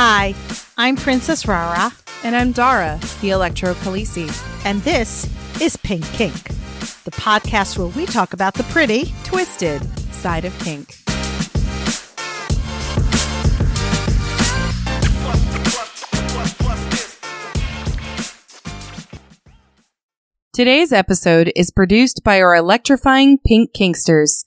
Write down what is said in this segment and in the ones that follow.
Hi, I'm Princess Rara, And I'm Dara, the Electro Khaleesi. and this is Pink Kink, the podcast where we talk about the pretty. Twisted side of pink. Today's episode is produced by our electrifying pink kinksters,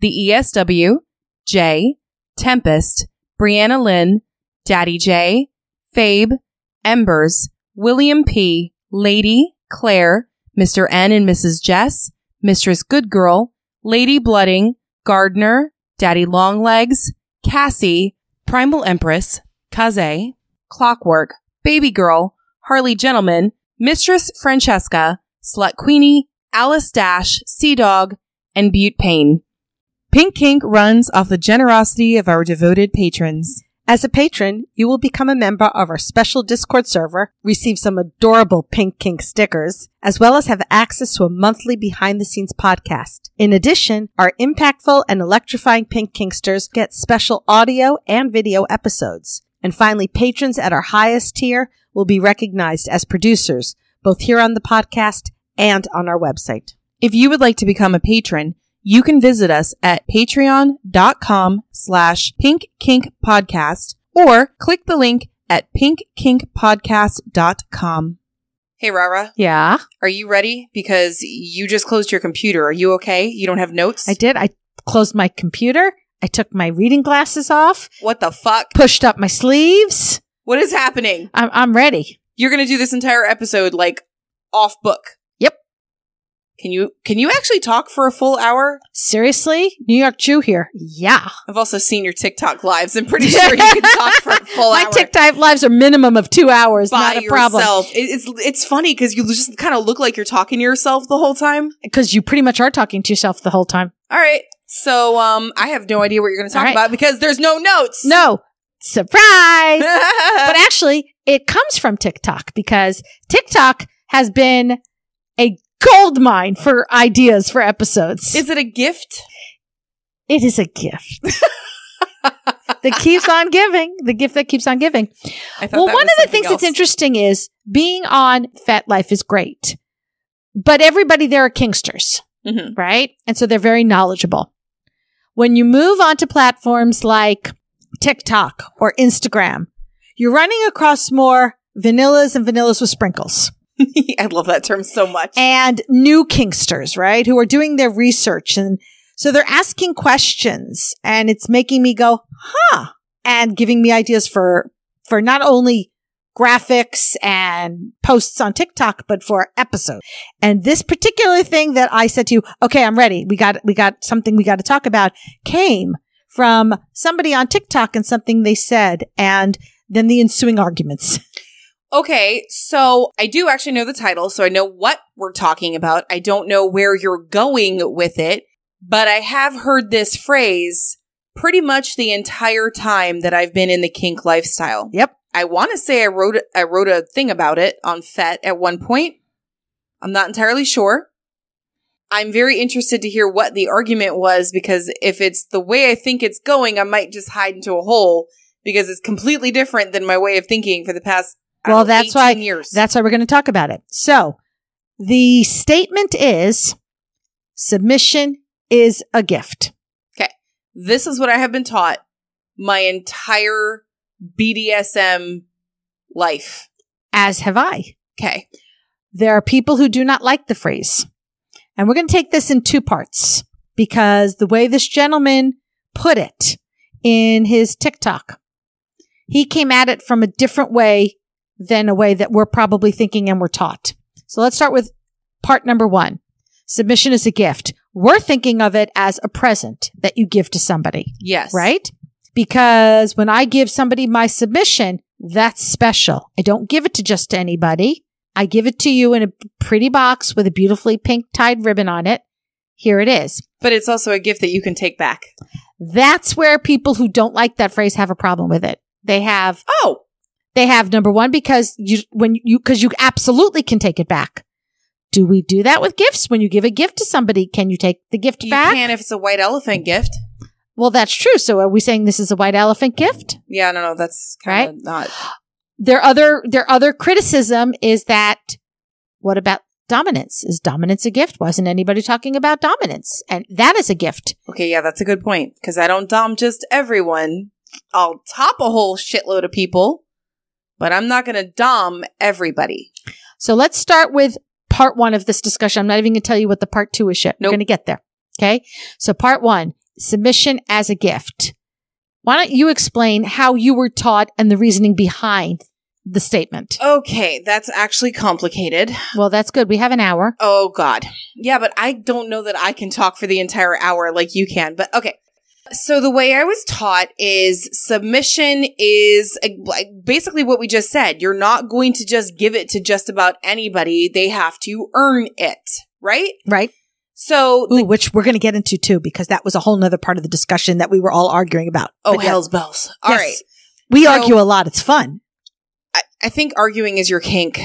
the ESW, Jay, Tempest, Brianna Lynn, Daddy J, Fabe, Embers, William P, Lady, Claire, Mr. N and Mrs. Jess, Mistress Good Girl, Lady Blooding, Gardner, Daddy Longlegs, Cassie, Primal Empress, Kaze, Clockwork, Baby Girl, Harley Gentleman, Mistress Francesca, Slut Queenie, Alice Dash, Sea Dog, and Butte Payne. Pink Kink runs off the generosity of our devoted patrons. As a patron, you will become a member of our special Discord server, receive some adorable Pink Kink stickers, as well as have access to a monthly behind the scenes podcast. In addition, our impactful and electrifying Pink Kinksters get special audio and video episodes. And finally, patrons at our highest tier will be recognized as producers, both here on the podcast and on our website. If you would like to become a patron, you can visit us at patreon.com slash pink kink podcast or click the link at pinkkinkpodcast.com. Hey, Rara, Yeah, are you ready? Because you just closed your computer. Are you okay? You don't have notes? I did. I closed my computer. I took my reading glasses off, what the fuck? pushed up my sleeves. What is happening? I'm, I'm ready. You're going to do this entire episode like off book. Can you can you actually talk for a full hour? Seriously? New York Jew here. Yeah. I've also seen your TikTok lives. I'm pretty sure you can talk for a full my hour. My TikTok lives are minimum of two hours. by not a problem. yourself. It- It's it's funny because you just kind of look like you're talking to yourself the whole time. Because you pretty much are talking to yourself the whole time. All right, so um, I have no idea what you're going to talk right. about because there's no notes. No. Surprise. but actually, it comes from TikTok because TikTok has been a gold mine for ideas for episodes. is it a gift? it is a gift that keeps on giving. The gift that keeps on giving. Well, one of the things else. that's interesting is being on FetLife is great, but everybody there are Kinksters, Mhm. right? And so they're very knowledgeable. When you move onto platforms like TikTok or Instagram, you're running across more vanillas and vanillas with sprinkles I love that term so much. and new Kinksters, right? Who are doing their research. And so they're asking questions and it's making me go, huh, and giving me ideas for, for not only graphics and posts on TikTok, but for episodes. And this particular thing that I said to you, okay, I'm ready. We got, we got something we got to talk about came from somebody on TikTok and something they said and then the ensuing arguments. Okay, so I do actually know the title, so I know what we're talking about. I don't know where you're going with it, but I have heard this phrase pretty much the entire time that I've been in the kink lifestyle. Yep. I want to say I wrote I wrote a thing about it on FET at one point. I'm not entirely sure. I'm very interested to hear what the argument was because if it's the way I think it's going, I might just hide into a hole because it's completely different than my way of thinking for the past Well, that's why years. That's why we're going to talk about it. So the statement is submission is a gift. Okay. This is what I have been taught my entire BDSM life. As have I. Okay. There are people who do not like the phrase. And we're going to take this in two parts because the way this gentleman put it in his TikTok, he came at it from a different way than a way that we're probably thinking and we're taught. So let's start with part number one. Submission is a gift. We're thinking of it as a present that you give to somebody. Yes. right? Because when I give somebody my submission, that's special. I don't give it to just anybody. I give it to you in a pretty box with a beautifully pink tied ribbon on it. Here it is. But it's also a gift that you can take back. That's where people who don't like that phrase have a problem with it. They have, Oh, they have number one, because you, when you, cause you absolutely can take it back. Do we do that with gifts? When you give a gift to somebody, can you take the gift you back? can if it's a white elephant gift. Well, that's true. So are we saying this is a white elephant gift? Yeah, no, no, that's kind of not. Their other their other criticism is that what about dominance? Is dominance a gift? Wasn't anybody talking about dominance? And that is a gift. Okay, yeah, that's a good point because I don't dom just everyone. I'll top a whole shitload of people, but I'm not going to dom everybody. So let's start with part one of this discussion. I'm not even going to tell you what the part two is yet. We're going to get there. Okay. So part one, submission as a gift. Why don't you explain how you were taught and the reasoning behind the statement? Okay, that's actually complicated. Well, that's good. We have an hour. Oh God. Yeah, but I don't know that I can talk for the entire hour like you can. But okay. So the way I was taught is submission is like basically what we just said. You're not going to just give it to just about anybody. They have to earn it, right? Right. So Ooh, which we're going to get into too, because that was a whole nother part of the discussion that we were all arguing about. oh But yes. hell's bells. All Yes. right. We So- argue a lot. It's fun. I, I think arguing is your kink.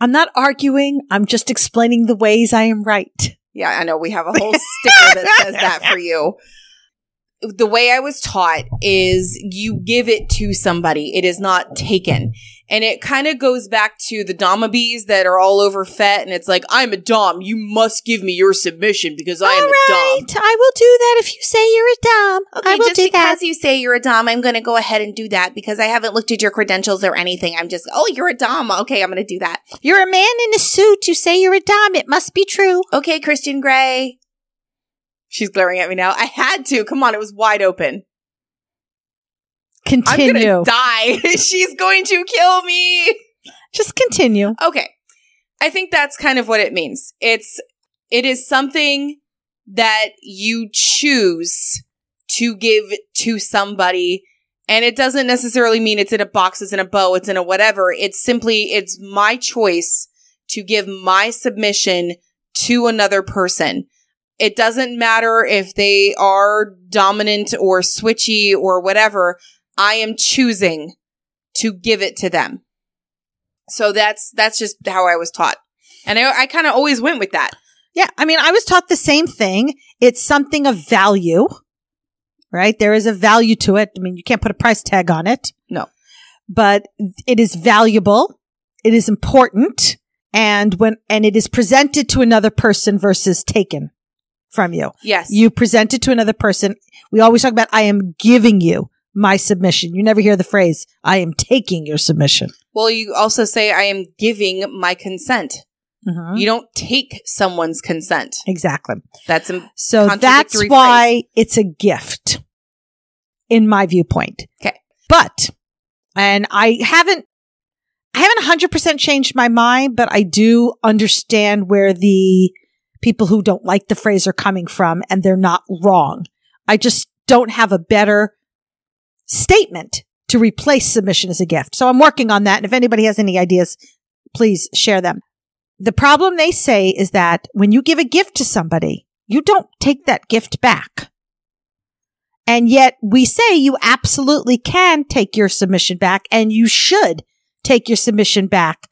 I'm not arguing. I'm just explaining the ways I am right. Yeah, I know we have a whole sticker that says that for you. The way I was taught is you give it to somebody. It is not taken. And it kind of goes back to the Domabees that are all over FET and it's like, I'm a Dom. You must give me your submission because I am All a Dom. right, I will do that if you say you're a dom. Okay, I will just do because that. you say you're a Dom, I'm going to go ahead and do that because I haven't looked at your credentials or anything. I'm just, oh, you're a Dom. Okay, I'm going to do that. You're a man in a suit. You say you're a dom. It must be true. Okay, Christian Grey. She's glaring at me now. I had to. Come on, it was wide open. Continue. I'm gonna die. She's going to kill me. Just continue. Okay. I think that's kind of what it means. It's it is something that you choose to give to somebody and it doesn't necessarily mean it's in a box, it's in a bow, it's in a whatever. It's simply it's my choice to give my submission to another person. It doesn't matter if they are dominant or switchy or whatever. I am choosing to give it to them. So that's that's just how I was taught, and I, I kind of always went with that. Yeah. I mean, I was taught the same thing. It's something of value, right? There is a value to it. I mean, you can't put a price tag on it. No. But it is valuable. It is important. And when, and it is presented to another person versus taken from you. Yes, You present it to another person. We always talk about, I am giving you my submission. You never hear the phrase, I am taking your submission. Well, you also say I am giving my consent. Mhm. You don't take someone's consent. Exactly. That's im- So that's why it's a gift in my viewpoint. Okay. But, and I haven't, I haven't 100% changed my mind, but I do understand where the people who don't like the phrase are coming from and they're not wrong. I just don't have a better statement to replace submission as a gift. So I'm working on that. And if anybody has any ideas, please share them. The problem they say is that when you give a gift to somebody, you don't take that gift back. And yet we say you absolutely can take your submission back and you should take your submission back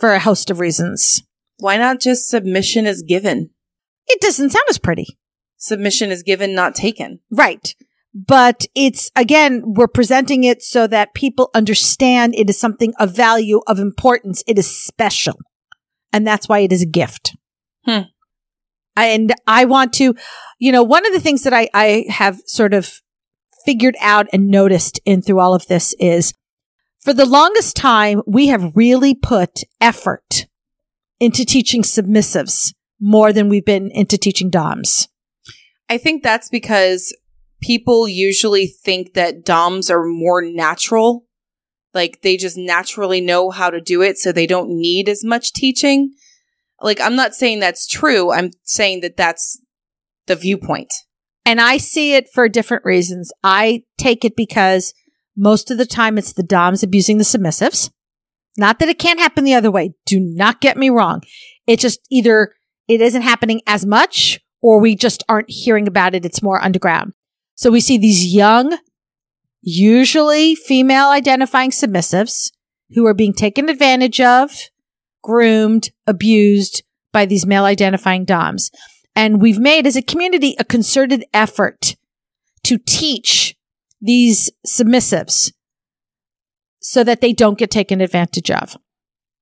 for a host of reasons. Why not just submission is given. It doesn't sound as pretty. Submission is given, not taken. Right. But it's again, we're presenting it so that people understand it is something of value, of importance. It is special. And that's why it is a gift. Hmm. And I want to, you know, one of the things that I, I have sort of figured out and noticed in through all of this is for the longest time, we have really put effort into teaching submissives more than we've been into teaching DOMs. I think that's because people usually think that DOMs are more natural. Like they just naturally know how to do it, so they don't need as much teaching. Like I'm not saying that's true. I'm saying that that's the viewpoint. And I see it for different reasons. I take it because most of the time it's the Doms abusing the submissives. Not that it can't happen the other way. Do not get me wrong. It just either it isn't happening as much or we just aren't hearing about it. It's more underground. So we see these young, usually female identifying submissives who are being taken advantage of, groomed, abused by these male identifying DOMs. And we've made as a community a concerted effort to teach these submissives so that they don't get taken advantage of.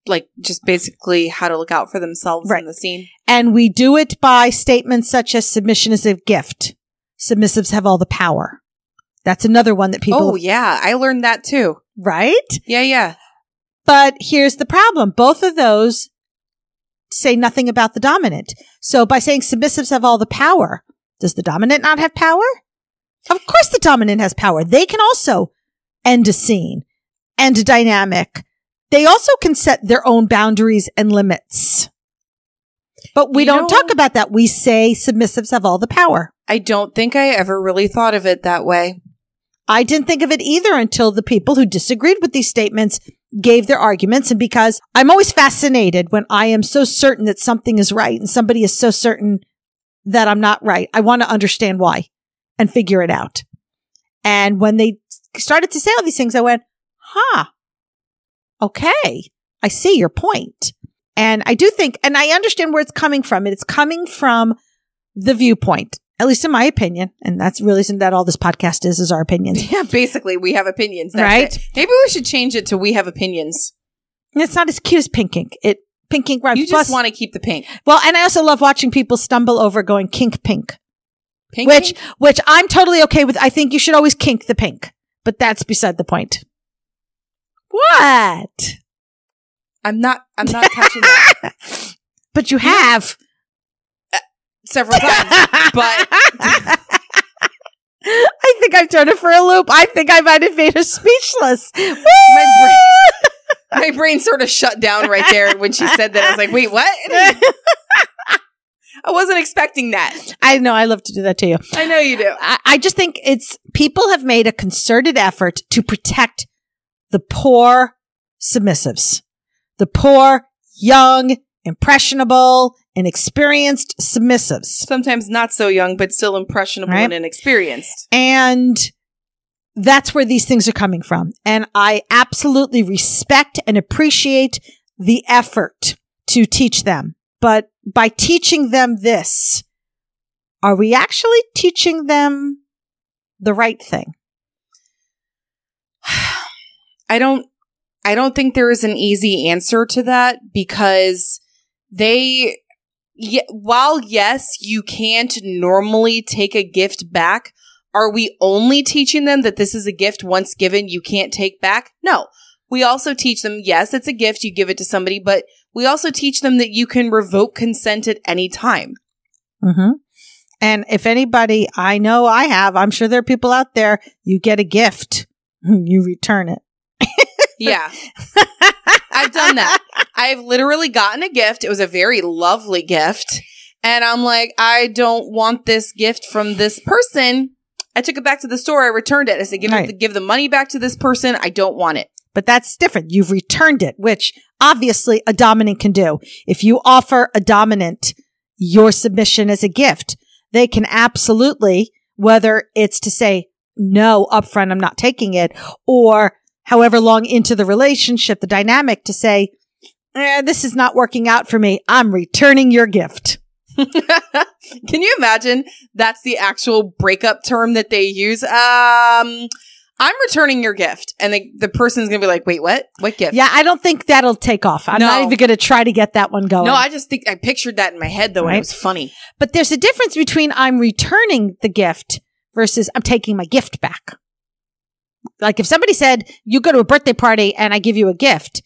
Like just basically how to look out for themselves Right. in the scene. And we do it by statements such as submission is a gift. Submissives have all the power. That's another one that people, oh yeah, I learned that too. right? Yeah, yeah. But here's the problem. Both of those say nothing about the dominant. So by saying submissives have all the power, does the dominant not have power? Of course the dominant has power. They can also end a scene, end a dynamic. They also can set their own boundaries and limits. But we You don't know- talk about that. We say submissives have all the power. I don't think I ever really thought of it that way. I didn't think of it either until the people who disagreed with these statements gave their arguments. And because I'm always fascinated when I am so certain that something is right and somebody is so certain that I'm not right, I want to understand why and figure it out. And when they started to say all these things, I went, huh, okay, I see your point. And I do think, and I understand where it's coming from. It's coming from the viewpoint, at least in my opinion. And that's really isn't that all this podcast is, is our opinions. Yeah, basically we have opinions. That's Right. it. Maybe we should change it to we have opinions. And it's not as cute as Pink Kink. It Pink Kink rhymes. You just Plus- want to keep the pink. well, and I also love watching people stumble over going kink pink, Pink which, pink? which I'm totally okay with. I think you should always kink the pink, but that's beside the point. What? I'm not I'm not touching that But you have. Uh, several times. But I think I've turned it for a loop. I think I might have made her speechless. my brain my brain sort of shut down right there when she said that. I was like, wait, what? I wasn't expecting that. I know I love to do that to you. I know you do. I, I just think it's people have made a concerted effort to protect the poor submissives, the poor, young, impressionable, inexperienced submissives. Sometimes not so young, but still impressionable Right. and inexperienced. And that's where these things are coming from. And I absolutely respect and appreciate the effort to teach them. But by teaching them this, are we actually teaching them the right thing? I don't I don't think there is an easy answer to that because they ye- while yes, you can't normally take a gift back, are we only teaching them that this is a gift once given you can't take back? No. We also teach them yes, it's a gift, you give it to somebody, but we also teach them that you can revoke consent at any time. Mm-hmm. And if anybody, I know I have, I'm sure there are people out there, you get a gift, you return it. Yeah. I've done that. I've literally gotten a gift. It was a very lovely gift. And I'm like, I don't want this gift from this person. I took it back to the store. I returned it. I said, give, Right. it, give the money back to this person. I don't want it. But that's different. You've returned it, which obviously a dominant can do. If you offer a dominant your submission as a gift, they can absolutely, whether it's to say, no, upfront, I'm not taking it, or however long into the relationship, the dynamic to say, eh, this is not working out for me. I'm returning your gift. Can you imagine that's the actual breakup term that they use? Um, I'm returning your gift. And the, the person's going to be like, wait, what? What gift? Yeah, I don't think that'll take off. I'm not even going to try to get that one going. No, I just think I pictured that in my head though, and it was funny. But there's a difference between I'm returning the gift versus I'm taking my gift back. Like if somebody said, you go to a birthday party and I give you a gift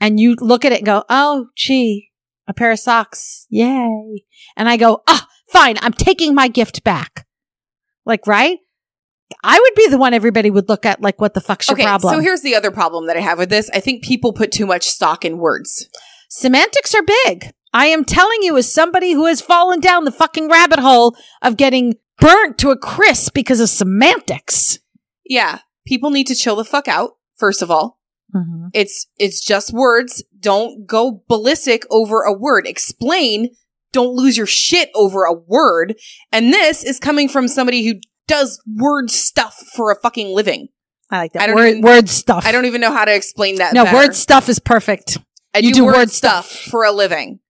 and you look at it and go, oh, gee, a pair of socks. Yay. And I go, ah, fine. I'm taking my gift back. Like, right? I would be the one everybody would look at like, what the fuck's your okay, problem? so here's the other problem that I have with this. I think people put too much stock in words. Semantics are big. I am telling you, as somebody who has fallen down the fucking rabbit hole of getting burnt to a crisp because of semantics. Yeah, people need to chill the fuck out. First of all, mm-hmm. it's it's just words. Don't go ballistic over a word. Explain. Don't lose your shit over a word. And this is coming from somebody who does word stuff for a fucking living. I like that I don't word, even- word stuff. I don't even know how to explain that. No, better. word stuff is perfect. I You do, do word, word stuff stuff. for a living.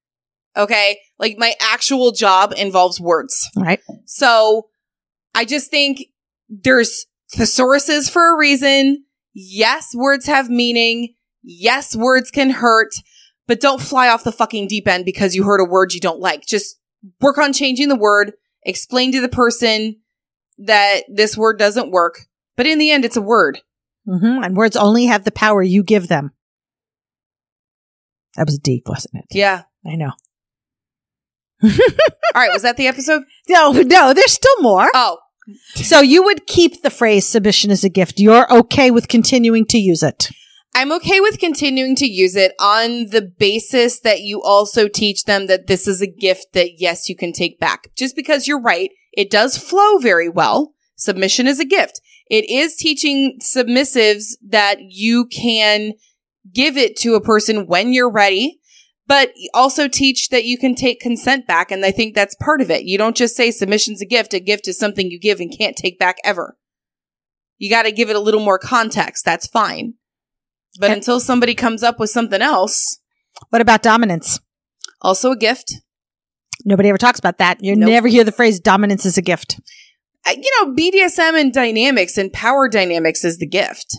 Okay, like my actual job involves words. Right. So I just think there's thesauruses for a reason. Yes, words have meaning. Yes, words can hurt, but don't fly off the fucking deep end because you heard a word you don't like. Just work on changing the word, explain to the person that this word doesn't work, but in the end, it's a word. hmm And words only have the power you give them. That was deep, wasn't it? Yeah. I know. All right. Was that the episode? No, no, there's still more. Oh, So you would keep the phrase submission is a gift. You're okay with continuing to use it. I'm okay with continuing to use it on the basis that you also teach them that this is a gift that yes, you can take back. Just because you're right, it does flow very well. Submission is a gift. It is teaching submissives that you can give it to a person when you're ready, but also teach that you can take consent back. And I think that's part of it. You don't just say submission's a gift. A gift is something you give and can't take back ever. You got to give it a little more context. That's fine. But And- until somebody comes up with something else, What about dominance? also a gift. Nobody ever talks about that. You Nope. never hear the phrase dominance is a gift. You know, BDSM and dynamics and power dynamics is the gift.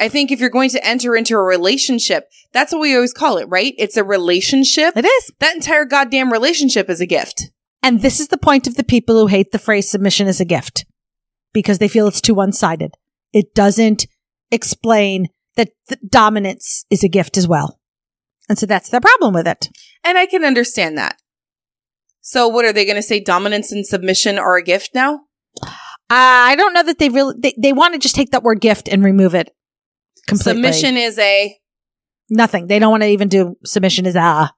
I think if you're going to enter into a relationship, that's what we always call it, right? It's a relationship. It is. That entire goddamn relationship is a gift. And this is the point of the people who hate the phrase submission is a gift because they feel it's too one sided. It doesn't explain that th- dominance is a gift as well. And so that's the problem with it. And I can understand that. So what are they going to say? Dominance and submission are a gift now? Uh, I don't know that they really, they, they want to just take that word gift and remove it completely. Submission is a, Nothing. They don't want to even do submission is ah.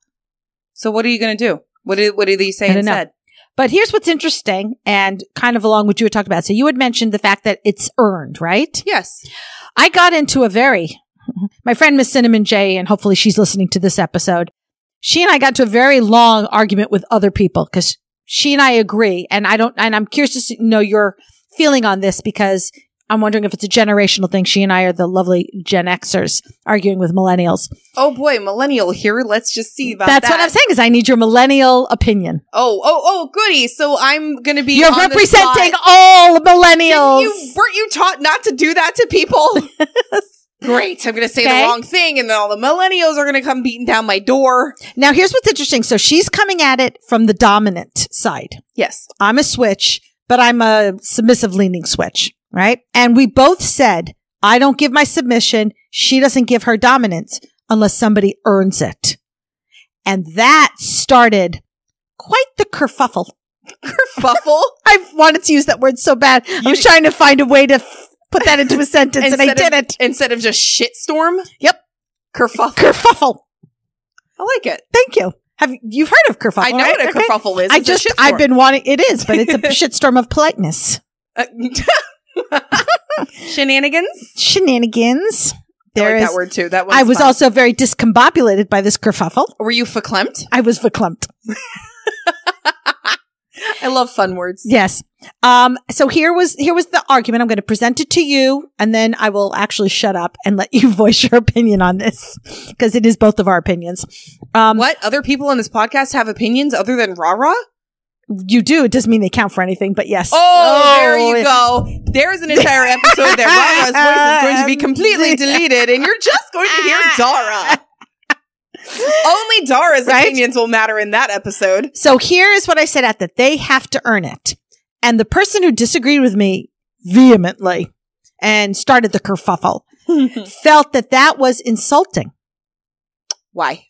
so what are you going to do? What did, what did they say I don't know. instead? But here's what's interesting and kind of along what you had talked about. So you had mentioned the fact that it's earned, right? Yes. I got into a very, my friend Miss Cinnamon J, and hopefully she's listening to this episode. She and I got to a very long argument with other people because she and I agree. And I don't, and I'm curious to know your feeling on this because I'm wondering if it's a generational thing. She and I are the lovely Gen Xers arguing with millennials. Oh boy, millennial here. Let's just see about that. That's that. what I'm saying is I need your millennial opinion. Oh, oh, oh, goody. So I'm going to be You're representing all Didn't millennials. You, weren't you taught not to do that to people? Great. I'm going to say Okay. the wrong thing and then all the millennials are going to come beating down my door. now here's what's interesting. So she's coming at it from the dominant side. Yes. I'm a switch, but I'm a submissive leaning switch, right? And we both said, I don't give my submission. She doesn't give her dominance unless somebody earns it. And that started quite the kerfuffle. Kerfuffle. I wanted to use that word so bad. I was trying to find a way to f- put that into a sentence and I didn't. Instead of just shitstorm. Yep. Kerfuffle. Kerfuffle. I like it. Thank you. Have you, you've heard of kerfuffle? I know right? what a Okay. kerfuffle is. I It's a just. I've been wanting, it is, but it's a shitstorm of politeness. Uh, Shenanigans. Shenanigans. I like is. that word too. That I was fun. also very discombobulated by this kerfuffle. Were you verklempt? I was verklempt. I love fun words. Yes. Um, so here was, here was the argument. I'm going to present it to you and then I will actually shut up and let you voice your opinion on this because it is both of our opinions. Um, What? Other people on this podcast have opinions other than Rara? You do. It doesn't mean they count for anything, but yes. Oh, there you oh, it- go. There's an entire episode that Rara's voice is going to be completely deleted, and you're just going to hear Dara. Only Dara's Right? opinions will matter in that episode. So here is what I said at that they have to earn it. And the person who disagreed with me vehemently and started the kerfuffle felt that that was insulting Why?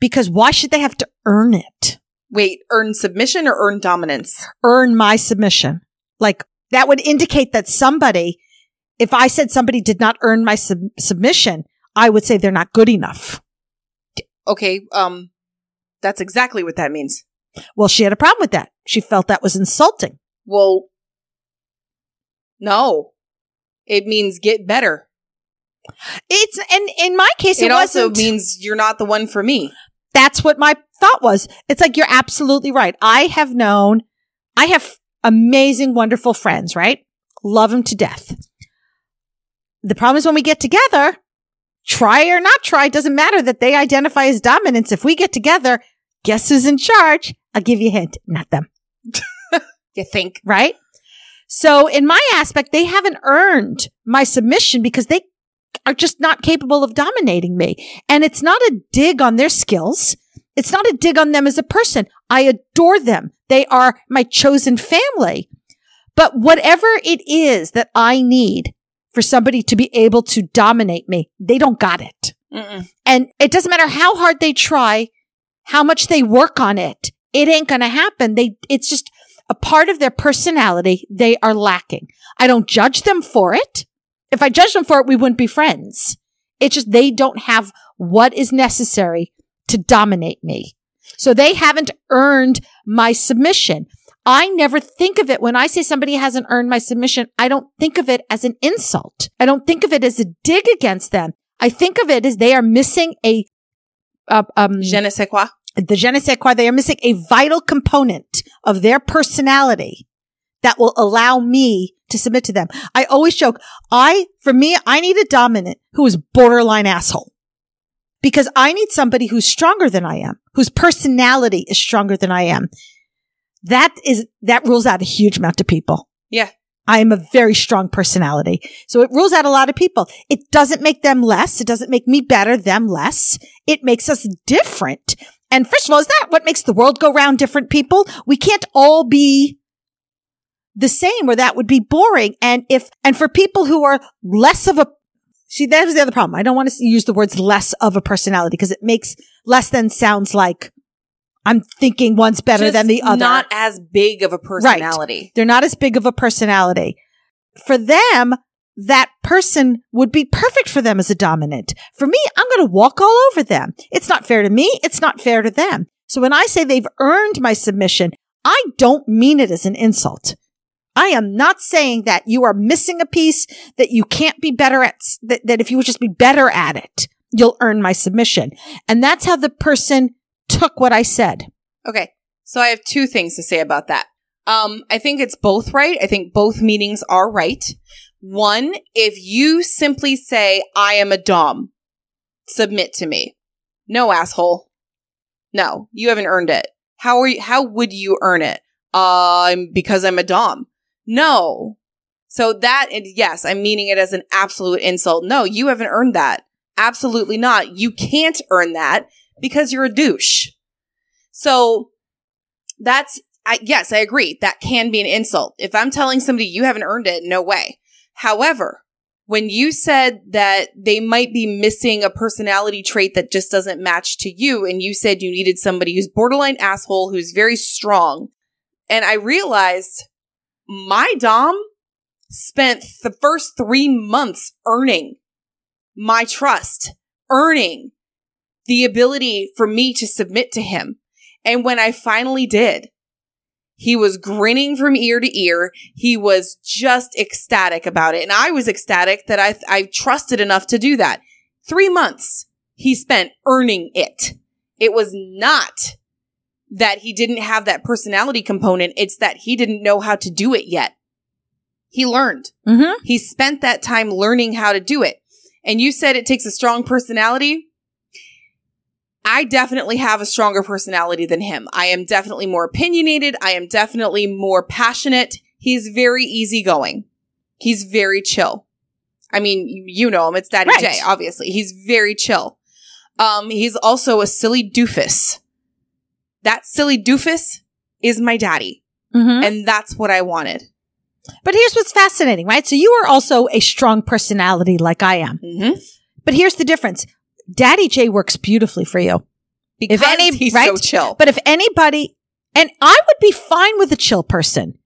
because why should they have to earn it? Wait, earn submission or earn dominance? Earn my submission. Like that would indicate that somebody, if I said somebody did not earn my sub- submission, I would say they're not good enough. Okay, um, that's exactly what that means. Well, she had a problem with that. She felt that was insulting. Well, no. It means get better. It's, and in my case, it, It, also means you're not the one for me. That's what my thought was. It's like, you're absolutely right. I have known, I have amazing, wonderful friends, right? Love them to death. The problem is when we get together, try or not try, doesn't matter that they identify as dominance. If we get together, guess who's in charge? I'll give you a hint. Not them, You think? right? So in my aspect, they haven't earned my submission because they are just not capable of dominating me. And it's not a dig on their skills. It's not a dig on them as a person. I adore them. They are my chosen family. But whatever it is that I need for somebody to be able to dominate me, they don't got it. Mm-mm. And it doesn't matter how hard they try, how much they work on it. It ain't going to happen. They, it's just a part of their personality they are lacking. I don't judge them for it. If I judged them for it, we wouldn't be friends. It's just they don't have what is necessary to dominate me. So they haven't earned my submission. I never think of it when I say somebody hasn't earned my submission. I don't think of it as an insult. I don't think of it as a dig against them. I think of it as they are missing a, uh, um, Je ne sais quoi. the je ne sais quoi. They are missing a vital component of their personality that will allow me to submit to them. I always joke. I, for me, I need a dominant who is borderline asshole because I need somebody who's stronger than I am, whose personality is stronger than I am. That is, that rules out a huge amount of people. Yeah. I am a very strong personality. So it rules out a lot of people. It doesn't make them less. It doesn't make me better, them less. It makes us different. And first of all, is that what makes the world go round different people? We can't all be the same or that would be boring. And if, and for people who are less of a, see, that is the other problem. I don't want to use the words less of a personality because it makes less than sounds like I'm thinking one's better Just than the other. Not as big of a personality. They're not as big of a personality. For them, that person would be perfect for them as a dominant. For me, I'm going to walk all over them. It's not fair to me. It's not fair to them. So when I say they've earned my submission, I don't mean it as an insult. I am not saying that you are missing a piece that you can't be better at, that, that if you would just be better at it, you'll earn my submission. And that's how the person took what I said. Okay. So I have two things to say about that. Um, I think it's both right. I think both meanings are right. One, if you simply say, I am a Dom, submit to me. No, asshole. No, you haven't earned it. How are you, how would you earn it? Uh, because I'm a Dom. No. So that, yes, I'm meaning it as an absolute insult. No, you haven't earned that. Absolutely not. You can't earn that because you're a douche. So that's, I, yes, I agree. That can be an insult. If I'm telling somebody you haven't earned it, no way. However, when you said that they might be missing a personality trait that just doesn't match to you, and you said you needed somebody who's borderline asshole, who's very strong, and I realized my Dom spent the first three months earning my trust, earning the ability for me to submit to him. And when I finally did, he was grinning from ear to ear. He was just ecstatic about it. And I was ecstatic that I, I trusted enough to do that. Three months he spent earning it. It was not that he didn't have that personality component. It's that he didn't know how to do it yet. He learned. Mm-hmm. He spent that time learning how to do it. And you said it takes a strong personality. I definitely have a stronger personality than him. I am definitely more opinionated. I am definitely more passionate. He's very easygoing. He's very chill. I mean, you- know him. It's Daddy Right. J, obviously. He's very chill. Um, he's also a silly doofus. That silly doofus is my daddy. Mm-hmm. And that's what I wanted. But here's what's fascinating, right? So you are also a strong personality like I am. Mm-hmm. But here's the difference. Daddy J works beautifully for you. Because any- he's so right? chill. But if anybody, and I would be fine with a chill person.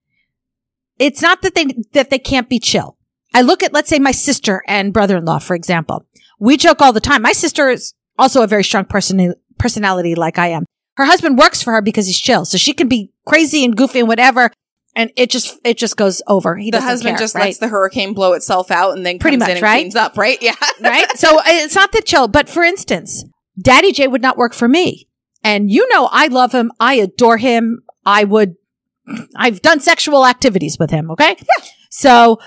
It's not that they, that they can't be chill. I look at, let's say my sister and brother-in-law, for example. We joke all the time. My sister is also a very strong person, personality like I am. Her husband works for her because he's chill. So she can be crazy and goofy and whatever. And it just, it just goes over. He the husband care, just right? lets the hurricane blow itself out and then Pretty comes much, in and right? cleans up, right? Yeah. right? So uh, it's not that chill. But for instance, Daddy J would not work for me. And you know, I love him. I adore him. I would, I've done sexual activities with him. Okay. Yeah. So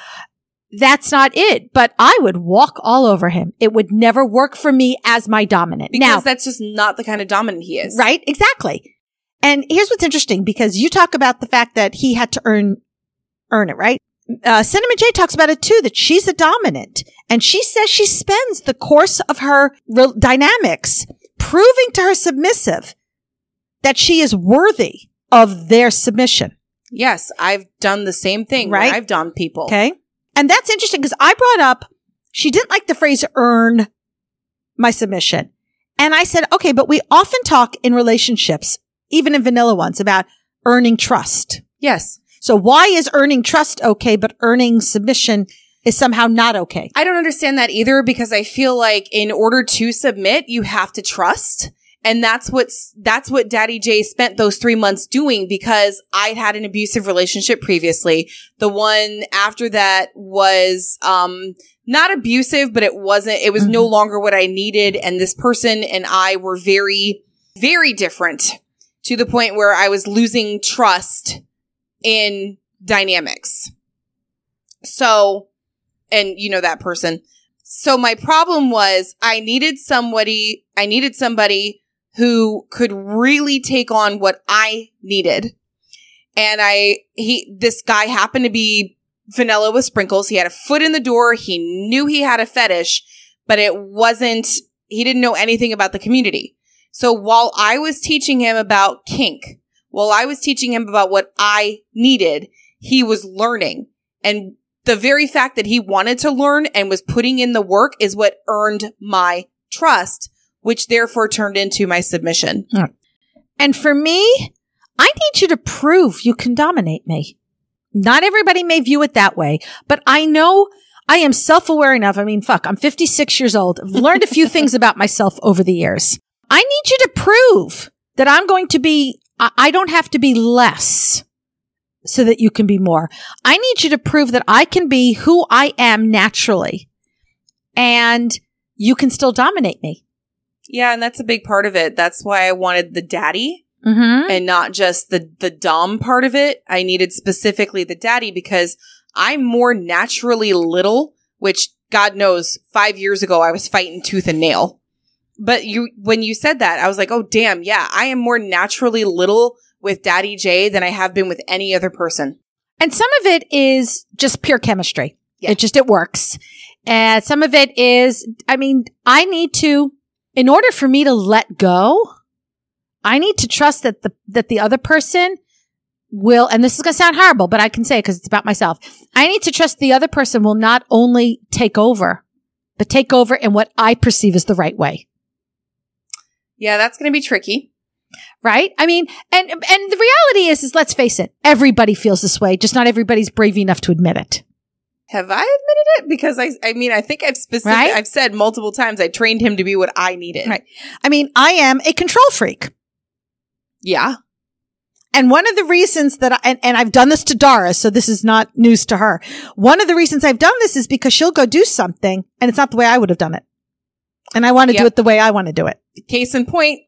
that's not it. But I would walk all over him. It would never work for me as my dominant. Because now, that's just not the kind of dominant he is. right? Exactly. And here's what's interesting because you talk about the fact that he had to earn, earn it, right? uh, Cinnamon J talks about it too, that she's a dominant. And she says she spends the course of her real dynamics proving to her submissive that she is worthy of their submission. Yes, I've done the same thing. Right. I've done people. Okay. And that's interesting because I brought up, she didn't like the phrase earn my submission. And I said, okay, but we often talk in relationships, even in vanilla ones, about earning trust. Yes. So why is earning trust okay, but earning submission is somehow not okay? I don't understand that either because I feel like in order to submit, you have to trust. And that's what's, that's what Daddy J spent those three months doing because I'd had an abusive relationship previously. The one after that was, um, not abusive, but it wasn't, it was no longer what I needed. And this person and I were very, very different to the point where I was losing trust in dynamics. So, and you know that person. So my problem was I needed somebody, I needed somebody who could really take on what I needed. And I, he, this guy happened to be vanilla with sprinkles. He had a foot in the door. He knew he had a fetish, but it wasn't, he didn't know anything about the community. So while I was teaching him about kink, while I was teaching him about what I needed, he was learning. And the very fact that he wanted to learn and was putting in the work is what earned my trust, which therefore turned into my submission. Hmm. And for me, I need you to prove you can dominate me. Not everybody may view it that way, but I know I am self-aware enough. I mean, fuck, I'm 56 years old. I've learned a few things about myself over the years. I need you to prove that I'm going to be, I I don't have to be less so that you can be more. I need you to prove that I can be who I am naturally and you can still dominate me. Yeah, and that's a big part of it. That's why I wanted the daddy Mm-hmm. and not just the the dom part of it. I needed specifically the daddy because I'm more naturally little, which God knows 5 years ago I was fighting tooth and nail. But you when you said that, I was like, "Oh damn, yeah, I am more naturally little with Daddy J than I have been with any other person." And some of it is just pure chemistry. Yeah. It just, it works. And some of it is, I mean, I need to, in order for me to let go, I need to trust that the, that the other person will, and this is going to sound horrible, but I can say it because it's about myself. I need to trust the other person will not only take over, but take over in what I perceive as the right way. Yeah, that's going to be tricky. Right? I mean, and, and the reality is, is let's face it, everybody feels this way, just not everybody's brave enough to admit it. Have I admitted it? Because I, I mean, I think I've specific, Right? I've said multiple times I trained him to be what I needed. Right. I mean, I am a control freak. Yeah. And one of the reasons that I, and, and I've done this to Dara, so this is not news to her. One of the reasons I've done this is because she'll go do something and it's not the way I would have done it. And I want to do it the way I want to do it. Case in point,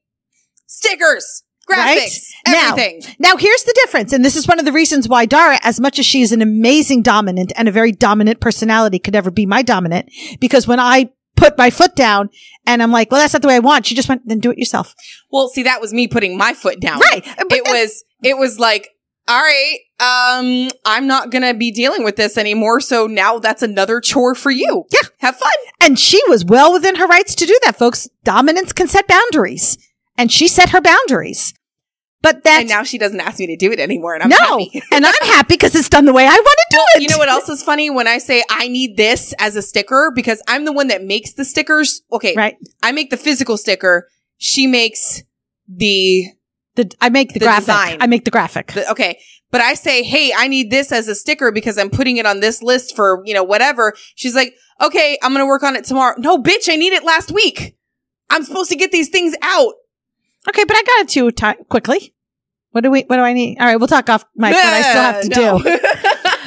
stickers, graphics, Right? Now- everything. Now, here's the difference. And this is one of the reasons why Dara, as much as she is an amazing dominant and a very dominant personality, could never be my dominant. Because when I put my foot down and I'm like, well, that's not the way I want, she just went, then do it yourself. well, see, that was me putting my foot down. Right. But It was, it was like, all right, um, I'm not going to be dealing with this anymore. So now that's another chore for you. Yeah. Have fun. And she was well within her rights to do that, folks. Dominance can set boundaries. And she set her boundaries. But and now she doesn't ask me to do it anymore. And I'm no. happy. and I'm happy because it's done the way I want to do it. You know what else is funny? When I say I need this as a sticker, because I'm the one that makes the stickers. Okay. Right. I make the physical sticker. She makes the, The, I make the, The graphic. design. I make the graphic. the, okay. But I say, Hey, I need this as a sticker because I'm putting it on this list for, you know, whatever. She's like, okay, I'm going to work on it tomorrow. No, bitch, I need it last week. I'm supposed to get these things out. Okay, but I got it to you ti quickly. What do we? What do I need? All right, we'll talk off mic. What I still have to do. do.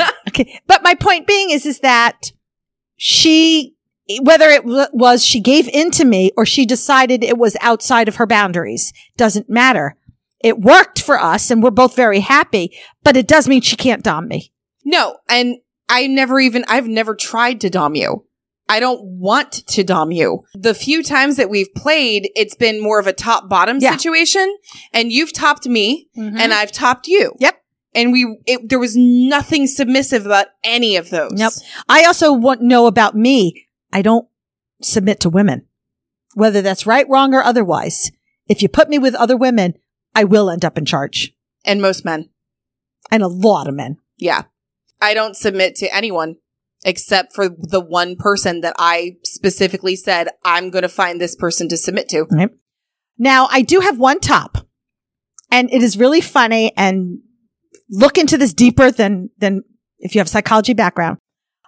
Okay. But my point being is, is that she, whether it w- was she gave in to me or she decided it was outside of her boundaries, doesn't matter. It worked for us and we're both very happy, but it does mean she can't dom me. no. And I never even, I've never tried to dom you. I don't want to dom you. The few times that we've played, it's been more of a top bottom Yeah. situation and you've topped me mm-hmm. and I, I've topped you. Yep. And we, it, there was nothing submissive about any of those. Yep. I also want know about me. I don't submit to women, whether that's right, wrong, or otherwise. If you put me with other women, I will end up in charge And most men. and a lot of men. Yeah. I don't submit to anyone except for the one person that I specifically said, I'm going to find this person to submit to. Now I do have one top and it is really funny and look into this deeper than, than if you have a psychology background.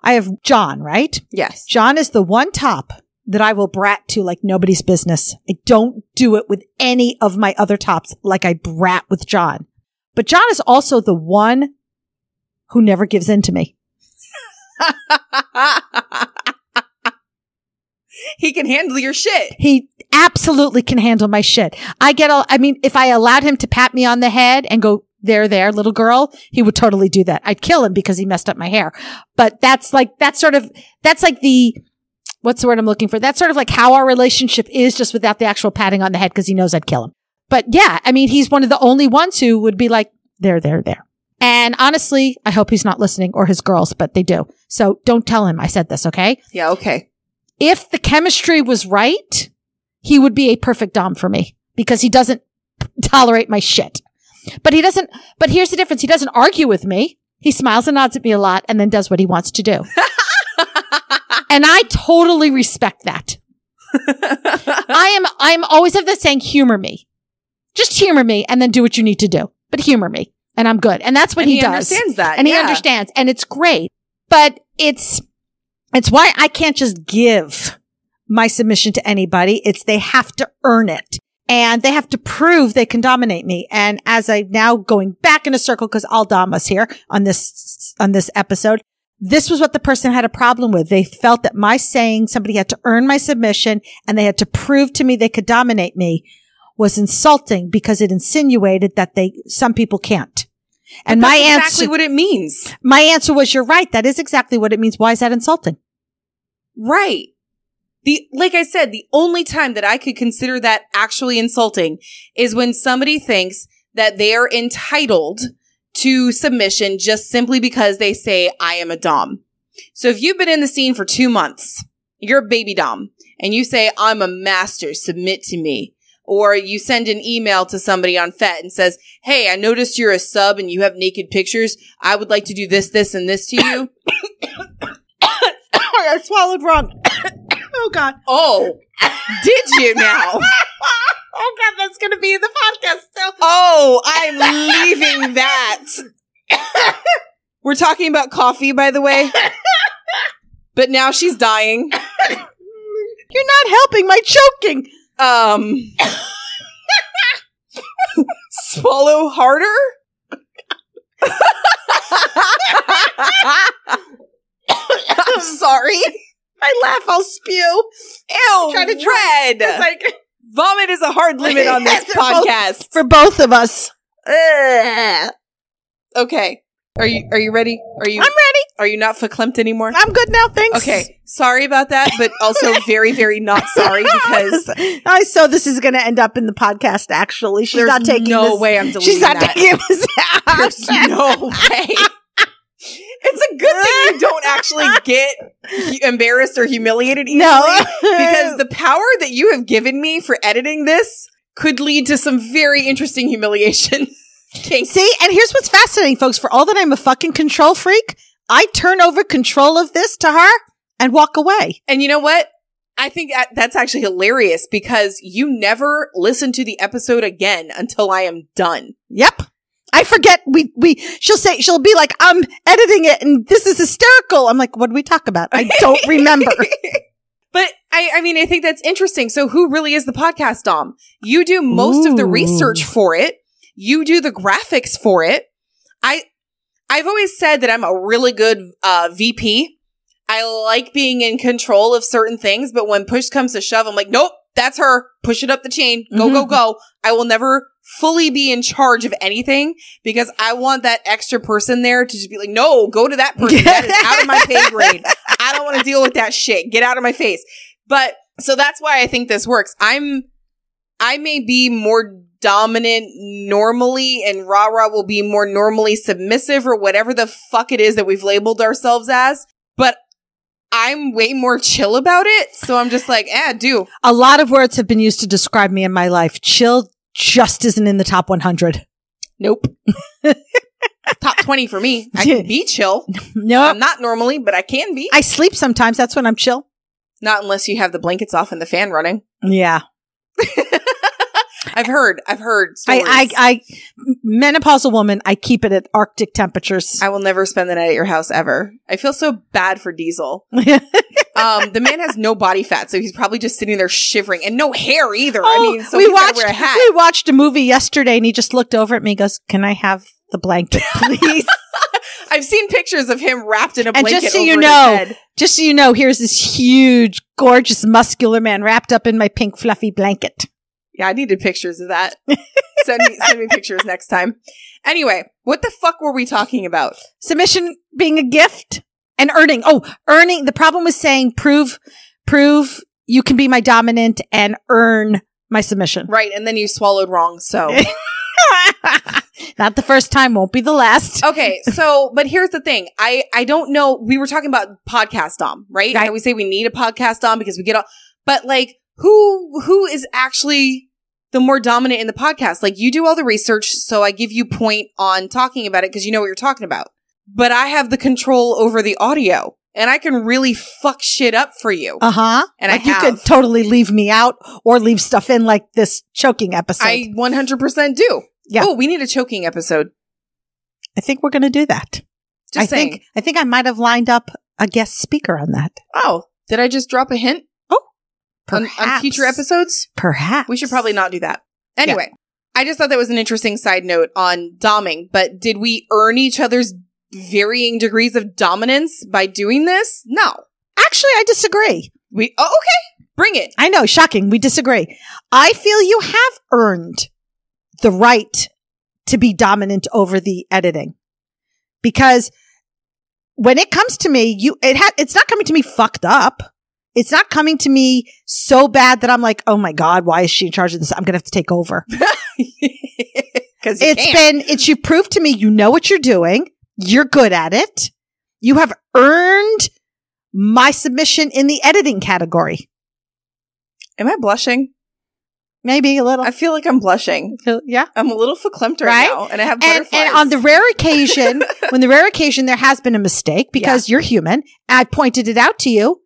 I have John, right? Yes. John is the one top that I will brat to like nobody's business. I don't do it with any of my other tops like I brat with John. But John is also the one who never gives in to me. he can handle your shit. He absolutely can handle my shit. I get all, I mean, if I allowed him to pat me on the head and go, there, there, little girl, he would totally do that. I'd kill him because he messed up my hair. But that's like, that's sort of, that's like the, what's the word I'm looking for? That's sort of like how our relationship is just without the actual patting on the head because he knows I'd kill him. But yeah, I mean, he's one of the only ones who would be like, there, there, there. And honestly, I hope he's not listening or his girls, but they do. So don't tell him I said this, okay? Yeah, okay. if the chemistry was right, he would be a perfect Dom for me because he doesn't tolerate my shit. But he doesn't, but here's the difference. He doesn't argue with me. He smiles and nods at me a lot and then does what he wants to do. and I totally respect that. I am, I'm always of the saying, humor me. Just humor me and then do what you need to do, but humor me and I'm good. And that's what and he, he does. understands that. and he understands and it's great, but it's, it's why I can't just give my submission to anybody. It's they have to earn it and they have to prove they can dominate me. And as I now going back in a circle, cause I'll dom us here on this, on this episode, this was what the person had a problem with. They felt that my saying somebody had to earn my submission and they had to prove to me they could dominate me was insulting because it insinuated that they, some people can't. And That's my exactly answer, what it means. my answer was, you're right. That is exactly what it means. Why is that insulting? Right. The, like I said, the only time that I could consider that actually insulting is when somebody thinks that they are entitled to submission just simply because they say, I am a Dom. So if you've been in the scene for two months, you're a baby Dom, and you say, I'm a master, submit to me. Or you send an email to somebody on FET and says, Hey, I noticed you're a sub and you have naked pictures. I would like to do this, this, and this to you. I swallowed wrong. oh God. oh, did you now? Oh God, that's going to be in the podcast still. Oh, I'm leaving that. We're talking about coffee, by the way. But now she's dying. You're not helping my choking. Um, swallow harder. I'm sorry. I laugh, I'll spew. Ew, Try to red. It's like Vomit is a hard limit on this both- podcast. for both of us. Okay. Are you are you ready? Are you I'm ready. are you not verklempt anymore? I'm good now. Thanks. Okay. Sorry about that, but also very, very not sorry because I so this is going to end up in the podcast. Actually, she's there's not taking no this. way I'm deleting She's not that. taking this out. There's no way. It's a good thing you don't actually get embarrassed or humiliated easily no, because the power that you have given me for editing this could lead to some very interesting humiliation. See, and here's what's fascinating, folks. For all that I'm a fucking control freak, I turn over control of this to her and walk away. And you know what? I think that's actually hilarious because you never listen to the episode again until I am done. Yep. I forget we we she'll say she'll be like I'm editing it and this is hysterical. I'm like what do we talk about? I don't remember. But I, I mean, I think that's interesting. So who really is the podcast Dom? You do most of the research for it. You do the graphics for it. I, I've always said that I'm a really good, uh, VP. I like being in control of certain things, but when push comes to shove, I'm like, nope, that's her. Push it up the chain. Go, go, Mhm. go. I will never fully be in charge of anything because I want that extra person there to just be like, no, go to that person. That is out of my pay grade. I don't want to deal with that shit. Get out of my face. But so that's why I think this works. I'm I may be more dominant normally and Rara will be more normally submissive or whatever the fuck it is that we've labeled ourselves as. But I'm way more chill about it. So I'm just like, eh, do. A lot of words have been used to describe me in my life. Chill just isn't in the top 100. Nope. Top 20 for me. I can be chill. No, I'm not normally, but I can be. I sleep sometimes. That's when I'm chill. Not unless you have the blankets off and the fan running. Yeah. I've heard. I've heard I, stories. I, I, menopausal woman, I keep it at Arctic temperatures. I will never spend the night at your house ever. I feel so bad for Diesel. Um, the man has no body fat, so he's probably just sitting there shivering and no hair either. I Oh, mean, so we watched wear a hat. we watched a movie yesterday, and he just looked over at me. and Goes, "Can I have the blanket, please?" I've seen pictures of him wrapped in a blanket. And just so you know- just so you know, here's this huge, gorgeous, muscular man wrapped up in my pink, fluffy blanket. Yeah, I needed pictures of that. send me send me pictures next time. Anyway, what the fuck were we talking about? Submission being a gift and earning. Oh, earning. The problem was saying prove, prove you can be my dominant and earn my submission. Right, and then you swallowed wrong. So Not the first time, won't be the last. okay, so but here's the thing. I I don't know. We were talking about podcast dom, right? Right. And we say we need a podcast dom because we get all. But like, who who is actually the more dominant in the podcast? Like, you do all the research, so I give you point on talking about it because you know what you're talking about. But I have the control over the audio, and I can really fuck shit up for you. Uh huh. And I like you have. could totally leave me out or leave stuff in like this choking episode. I 100% do. Yeah. Oh, we need a choking episode. I think we're going to do that. Just I saying. think I think I might have lined up a guest speaker on that. Oh, did I just drop a hint on, on future episodes? Perhaps We should probably not do that. Anyway, I just thought that was an interesting side note on doming, but did we earn each other's varying degrees of dominance by doing this? No. Actually, I disagree. We, oh, okay. Bring it. I know, shocking. We disagree. I feel you have earned the right to be dominant over the editing because when it comes to me, you it ha- it's not coming to me fucked up. It's not coming to me so bad that I'm like, oh my god, why is she in charge of this? I'm gonna have to take over. Because It's been it's you proved to me you know what you're doing. You're good at it. You have earned my submission in the editing category. Am I blushing? Maybe a little. I feel like I'm blushing. yeah. I'm a little verklempt right, Right? now, and I have and, butterflies. and on the rare occasion, when the rare occasion there has been a mistake because you're human, I pointed it out to you,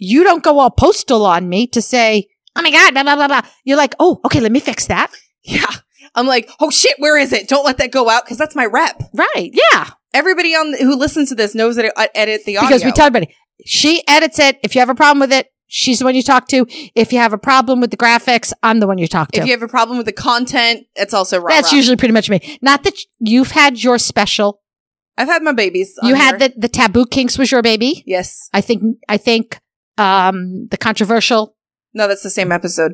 you don't go all postal on me to say, "Oh my god," blah blah blah blah. You're like, "Oh, okay, let me fix that." yeah, I'm like, oh shit, where is it? Don't let that go out because that's my rep. Right? Yeah, Everybody on the, who listens to this knows that I edit the audio because we talked about it. She edits it. If you have a problem with it, she's the one you talk to. If you have a problem with the graphics, I'm the one you talk to. If you have a problem with the content, it's also rah, That's usually pretty much me. Not that you've had your special. I've had my babies. You on had here. the the taboo kinks was your baby. yes. I think I think um the controversial No, that's the same episode.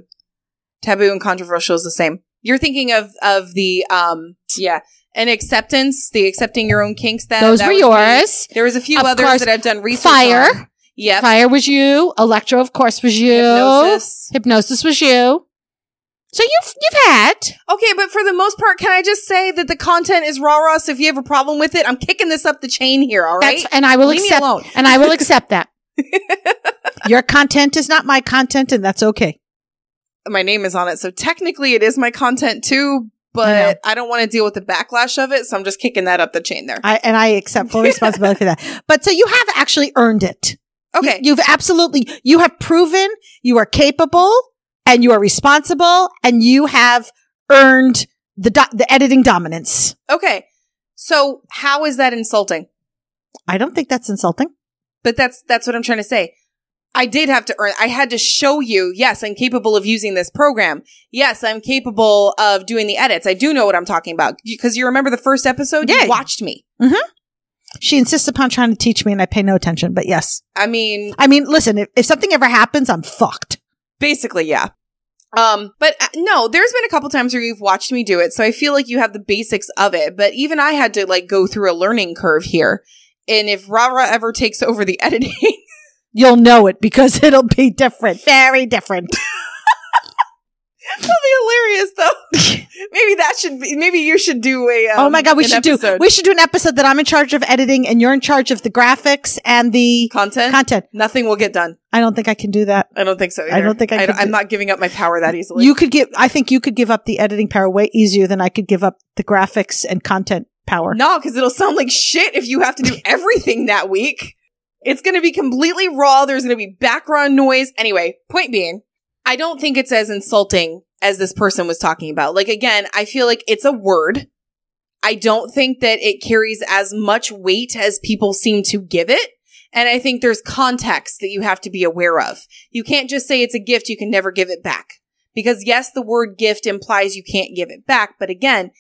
Taboo and controversial is the same. You're thinking of of the um yeah, and acceptance, the accepting your own kinks. That those that were was me. yours. There was a few Of others course. that I've done research Fire. on. Yep. Fire was you. Electro, of course, was you. Hypnosis. Hypnosis was you. So you've you've had. Okay, but for the most part, can I just say that the content is Rara? So if you have a problem with it, I'm kicking this up the chain here. All right, That's and I will leave accept alone. and I will accept that. Your content is not my content, and that's okay. My name is on it, so technically it is my content too. I. But I, don't want to deal with the backlash of it, so I'm just kicking that up the chain there. I and I accept full responsibility for that. But so you have actually earned it. Okay, You, have absolutely you have proven you are capable and you are responsible and you have earned the do- the editing dominance. okay. So how is that insulting? I don't think that's insulting. But that's that's what I'm trying to say. I did have to earn. I had to show you. Yes, I'm capable of using this program. Yes, I'm capable of doing the edits. I do know what I'm talking about because you remember the first episode. Yeah. You watched me. She insists upon trying to teach me and I pay no attention, but yes. I mean, I mean, listen, if, if something ever happens, I'm fucked. basically, yeah. Um, but uh, no, there's been a couple times where you've watched me do it, so I feel like you have the basics of it. But even I had to like go through a learning curve here. And if Rara ever takes over the editing, You'll know it because it'll be different. Very different. That'll be hilarious, though. maybe that should be. Maybe you should do a. Um, oh my god, we should do we should do an episode that I'm in charge of editing and you're in charge of the graphics and the content. content. Nothing will get done. I don't think I can do that. I don't think so. Either. I don't think I I am not giving up my power that easily. You could give I think you could give up the editing power way easier than I could give up the graphics and content power. no, because it'll sound like shit if you have to do everything that week. It's going to be completely raw. There's going to be background noise. Anyway, point being, I don't think it's as insulting as this person was talking about. Like, again, I feel like it's a word. I don't think that it carries as much weight as people seem to give it. And I think there's context that you have to be aware of. You can't just say it's a gift, you can never give it back. Because yes, the word gift implies you can't give it back. But again,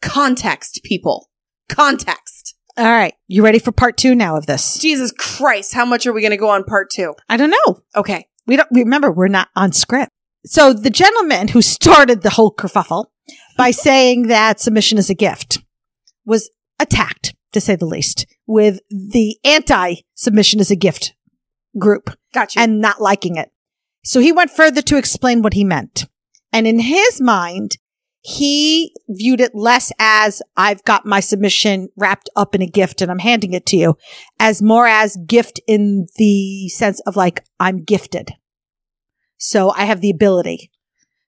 context, people. Context. All right. You ready for part 2 now of this? Jesus Christ, how much are we going to go on part two? I don't know. Okay. We don't remember we're not on script. So the gentleman who started the whole kerfuffle by saying that submission is a gift was attacked, to say the least, with the anti submission is a gift group Gotcha. and not liking it. So he went further to explain what he meant. And in his mind, he viewed it less as I've got my submission wrapped up in a gift and I'm handing it to you as more as gift in the sense of like, I'm gifted. So I have the ability.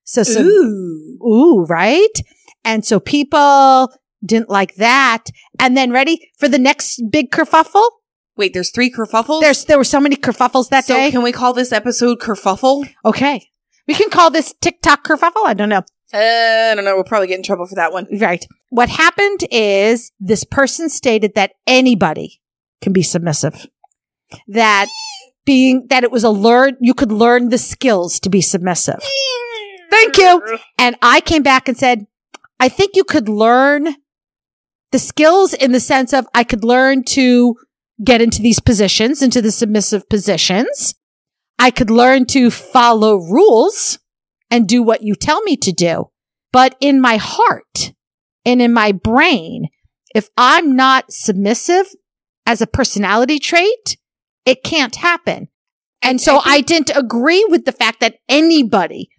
So, so, Ooh. ooh, right? And so people didn't like that. And then ready for the next big kerfuffle? Wait, there's three kerfuffles? There's, there were so many kerfuffles that so day. can we call this episode kerfuffle? Okay. We can call this TikTok kerfuffle. I don't know. I don't know. We'll probably get in trouble for that one. Right. What happened is this person stated that anybody can be submissive. That being, that it was a learn, you could learn the skills to be submissive. Thank you. And I came back and said, I think you could learn the skills in the sense of I could learn to get into these positions, into the submissive positions. I could learn to follow rules and do what you tell me to do. But in my heart and in my brain, if I'm not submissive as a personality trait, it can't happen. And so I didn't agree with the fact that anybody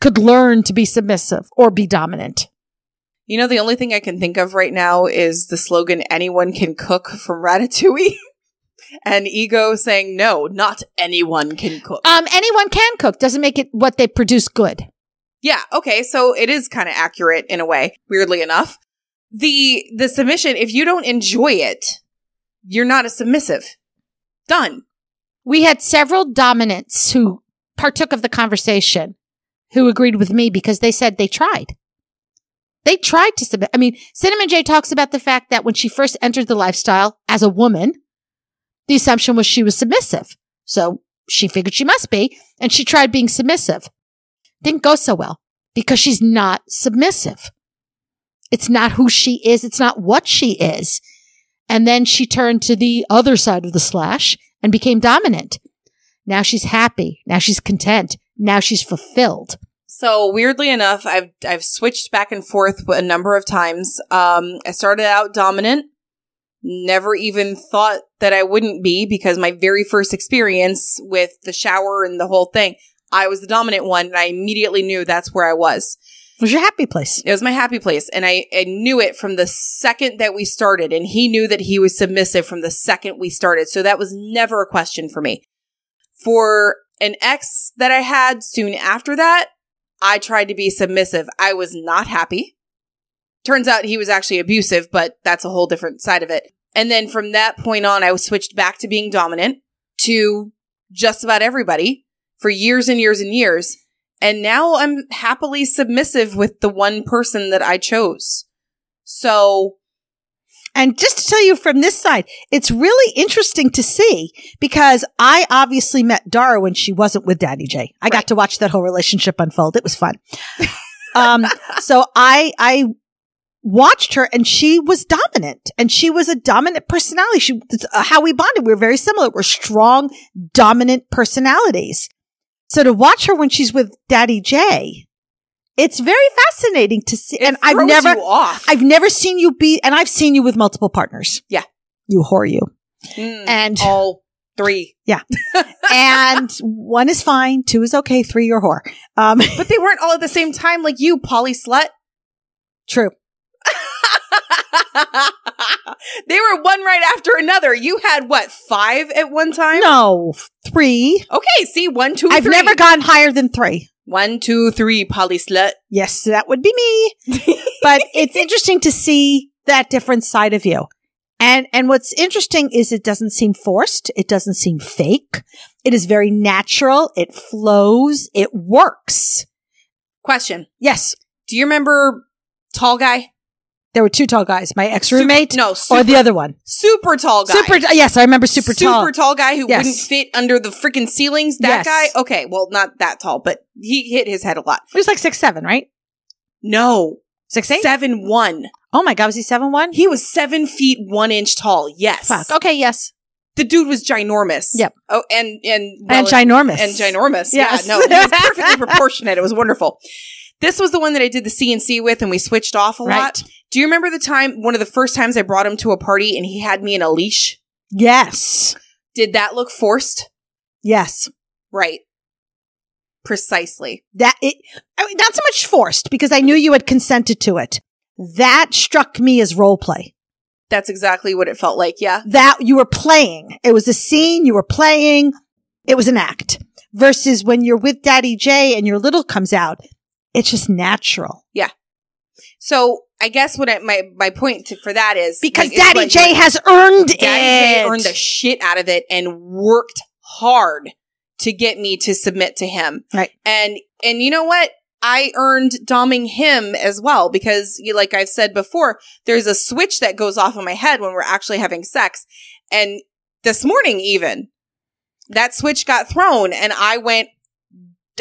could learn to be submissive or be dominant. You know, the only thing I can think of right now is the slogan, anyone can cook from Ratatouille. and Ego saying, no, not anyone can cook. Um, anyone can cook. Doesn't make it what they produce good. Yeah, okay, so it is kind of accurate in a way, weirdly enough. The the submission, if you don't enjoy it, you're not a submissive. Done. We had several dominants who partook of the conversation who agreed with me because they said they tried. They tried to submit. I mean, Cinnamon J talks about the fact that when she first entered the lifestyle as a woman, the assumption was she was submissive. So she figured she must be, and she tried being submissive. Didn't go so well because she's not submissive. It's not who she is. It's not what she is. And then she turned to the other side of the slash and became dominant. Now she's happy. Now she's content. Now she's fulfilled. So weirdly enough, I've I've switched back and forth a number of times. Um, I started out dominant. Never even thought that I wouldn't be because my very first experience with the shower and the whole thing, I was the dominant one, and I immediately knew that's where I was. It was your happy place. It was my happy place, and I, I knew it from the second that we started, and he knew that he was submissive from the second we started. So that was never a question for me. For an ex that I had soon after that, I tried to be submissive. I was not happy. Turns out he was actually abusive, but that's a whole different side of it. And then from that point on, I was switched back to being dominant to just about everybody for years and years and years. And now I'm happily submissive with the one person that I chose. So And just to tell you from this side, it's really interesting to see because I obviously met Dara when she wasn't with Daddy J. I got to watch that whole relationship unfold. It was fun. um, so I, I watched her and she was dominant and she was a dominant personality. She, that's, uh, how we bonded, we were very similar. We're strong, dominant personalities. So to watch her when she's with Daddy J, it's very fascinating to see. it and I've never. I've never seen you be, and I've seen you with multiple partners. Yeah. You whore you. Mm, And all Three. Yeah. and one is fine, two is okay, three you're whore. Um, But they weren't all at the same time like you, Poly Slut. true. they were one right after another. You had what, five at one time? No, three. Okay, see, one, two, I've three. never gone higher than three. One, two, three, Poly Slut. Yes, that would be me. but it's interesting to see that different side of you. And and what's interesting is it doesn't seem forced. It doesn't seem fake. It is very natural. It flows. It works. Question. Yes, Do you remember Tall Guy? There were two tall guys. My ex roommate no, super, or the other one. super tall guy. Super. Yes, I remember super, tall. Super tall guy who Yes. wouldn't fit under the freaking ceilings. That Yes. guy? Okay, well, not that tall, but he hit his head a lot. He was like six seven, right? No. Six eight. Seven one. Oh my god, was he seven one? He was seven feet one inch tall. Yes. Fuck. Okay. Yes. The dude was ginormous. Yep. Oh, and and well, and ginormous. and ginormous. Yes. Yeah, no, he was perfectly proportionate. It was wonderful. This was the one that I did the CNC with, and we switched off a Right. lot. Do you remember the time, one of the first times I brought him to a party and he had me in a leash? Yes. Did that look forced? Yes. Right. Precisely. That it. I mean, not so much forced because I knew you had consented to it. That struck me as role play. That's exactly what it felt like. Yeah. that you were playing. It was a scene you were playing. It was an act versus when you're with Daddy J and your little comes out. It's just natural So I guess what I, my my point to, for that is because like, Daddy like- J has earned Daddy J earned the shit out of it and worked hard to get me to submit to him. Right. And and you know what? I earned doming him as well because you like I've said before, there's a switch that goes off in my head when we're actually having sex. And this morning even that switch got thrown and I went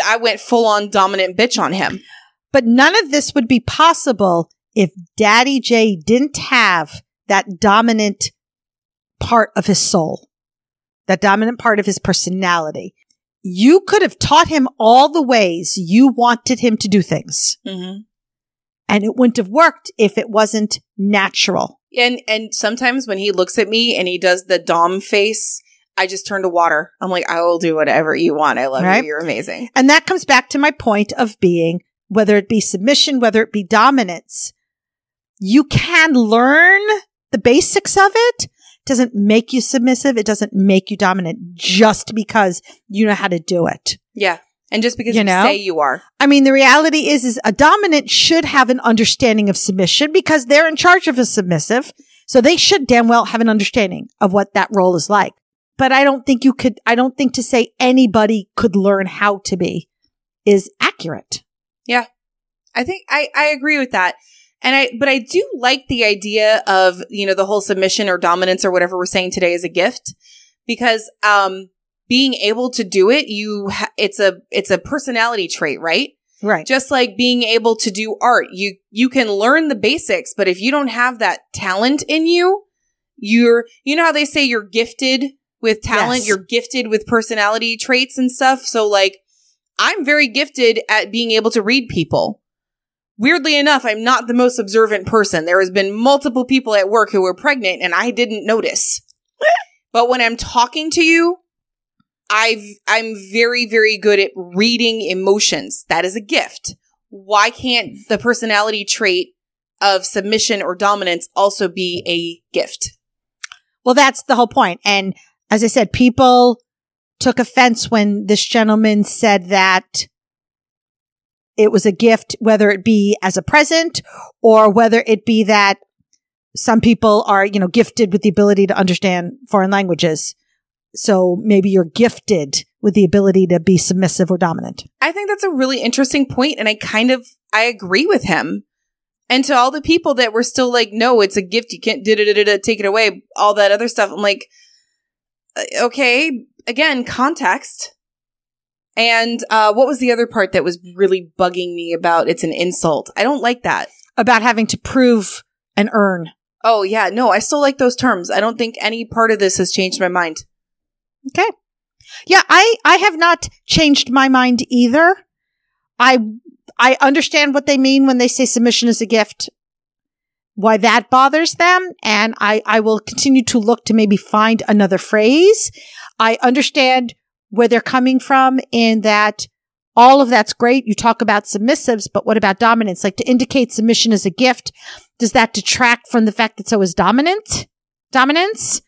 I went full on dominant bitch on him. But none of this would be possible if Daddy J didn't have that dominant part of his soul, that dominant part of his personality. You could have taught him all the ways you wanted him to do things. Mm-hmm. and it wouldn't have worked if it wasn't natural. And and sometimes when he looks at me and he does the dom face, I just turn to water. I'm like, I will do whatever you want. I love Right. you. You're amazing. And that comes back to my point of being, whether it be submission, whether it be dominance, you can learn the basics of it. Doesn't make you submissive. It doesn't make you dominant just because you know how to do it. Yeah. And just because You you, know? say you are. I mean, the reality is, is a dominant should have an understanding of submission because they're in charge of a submissive. So they should damn well have an understanding of what that role is like. But I don't think you could, I don't think to say anybody could learn how to be is accurate. I think I, I agree with that. And I, but I do like the idea of, you know, the whole submission or dominance or whatever we're saying today is a gift because, um, being able to do it, you, ha- it's a, it's a personality trait, right? Right. just like being able to do art you you can learn the basics but if you don't have that talent in you you're you know how they say you're gifted with talent Yes. you're gifted with personality traits and stuff so like i'm very gifted at being able to read people weirdly enough i'm not the most observant person there has been multiple people at work who were pregnant and i didn't notice but when i'm talking to you I've, I'm very, very good at reading emotions. That is a gift. Why can't the personality trait of submission or dominance also be a gift? Well, that's the whole point. And as I said, people took offense when this gentleman said that it was a gift, whether it be as a present or whether it be that some people are, you know, gifted with the ability to understand foreign languages. So maybe you're gifted with the ability to be submissive or dominant. I think that's a really interesting point, and I kind of I agree with him. And to all the people that were still like, "No, it's a gift. You can't take it away." All that other stuff. I'm like, uh, okay, again, context. And uh, what was the other part that was really bugging me about? It's an insult. I don't like that. About having to prove and earn. Oh yeah, no, I still like those terms. I don't think any part of this has changed my mind. Okay. Yeah, I, I have not changed my mind either. I, I understand what they mean when they say submission is a gift. Why that bothers them. And I, I will continue to look to maybe find another phrase. I understand where they're coming from in that all of that's great. You talk about submissives, but what about dominance? Like to indicate submission as a gift. Does that detract from the fact that so is dominant? Dominance?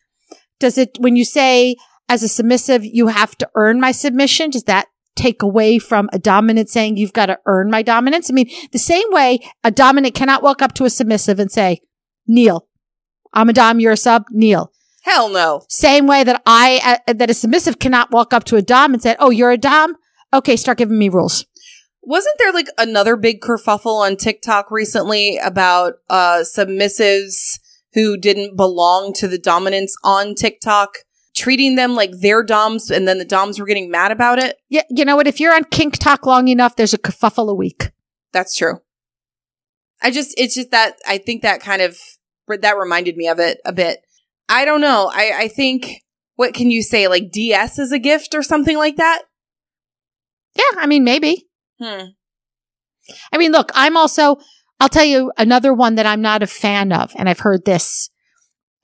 Does it, when you say as a submissive, you have to earn my submission? Does that take away from a dominant saying you've got to earn my dominance? I mean, the same way a dominant cannot walk up to a submissive and say, kneel. I'm a dom, you're a sub, kneel. Hell no. Same way that I, uh, that a submissive cannot walk up to a dom and say, oh, you're a dom? Okay, start giving me rules. Wasn't there like another big kerfuffle on TikTok recently about uh submissives who didn't belong to the dominance on TikTok, treating them like their doms, and then the doms were getting mad about it? Yeah, you know what? If you're on KinkTok long enough, there's a kerfuffle a week. That's true. I just, it's just that I think that kind of that reminded me of it a bit. I don't know. I I think what can you say? Like DS is a gift or something like that. Yeah, I mean, maybe. Hmm. I mean, look, I'm also, I'll tell you another one that I'm not a fan of, and I've heard this.